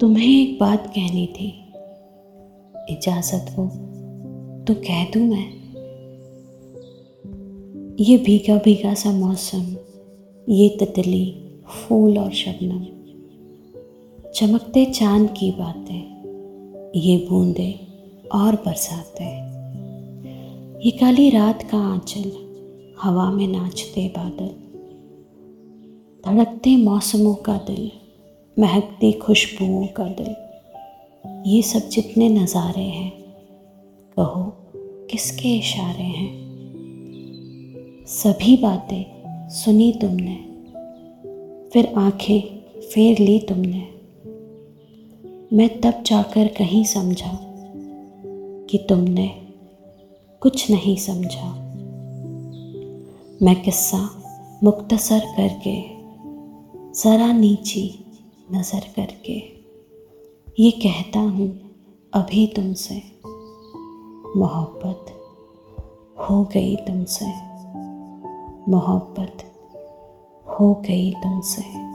तुम्हें एक बात कहनी थी। इजाज़त हो तो कह दूँ मैं? ये भीगा भीगा सा मौसम, ये तितली, फूल और शबनम, चमकते चाँद की बातें, ये बूंदे और बरसातें, ये काली रात का आंचल, हवा में नाचते बादल, धड़कते मौसमों का दिल। महकती खुशबुओं का दिल। ये सब जितने नज़ारे हैं, कहो किसके इशारे हैं? सभी बातें सुनी तुमने, फिर आँखें फेर ली तुमने। मैं तब जाकर कहीं समझा कि तुमने कुछ नहीं समझा। मैं किस्सा मुख्तसर करके ज़रा नीची नज़र करके। ये कहता हूँ, अभी तुमसे मोहब्बत हो गई तुमसे। मोहब्बत हो गई तुमसे।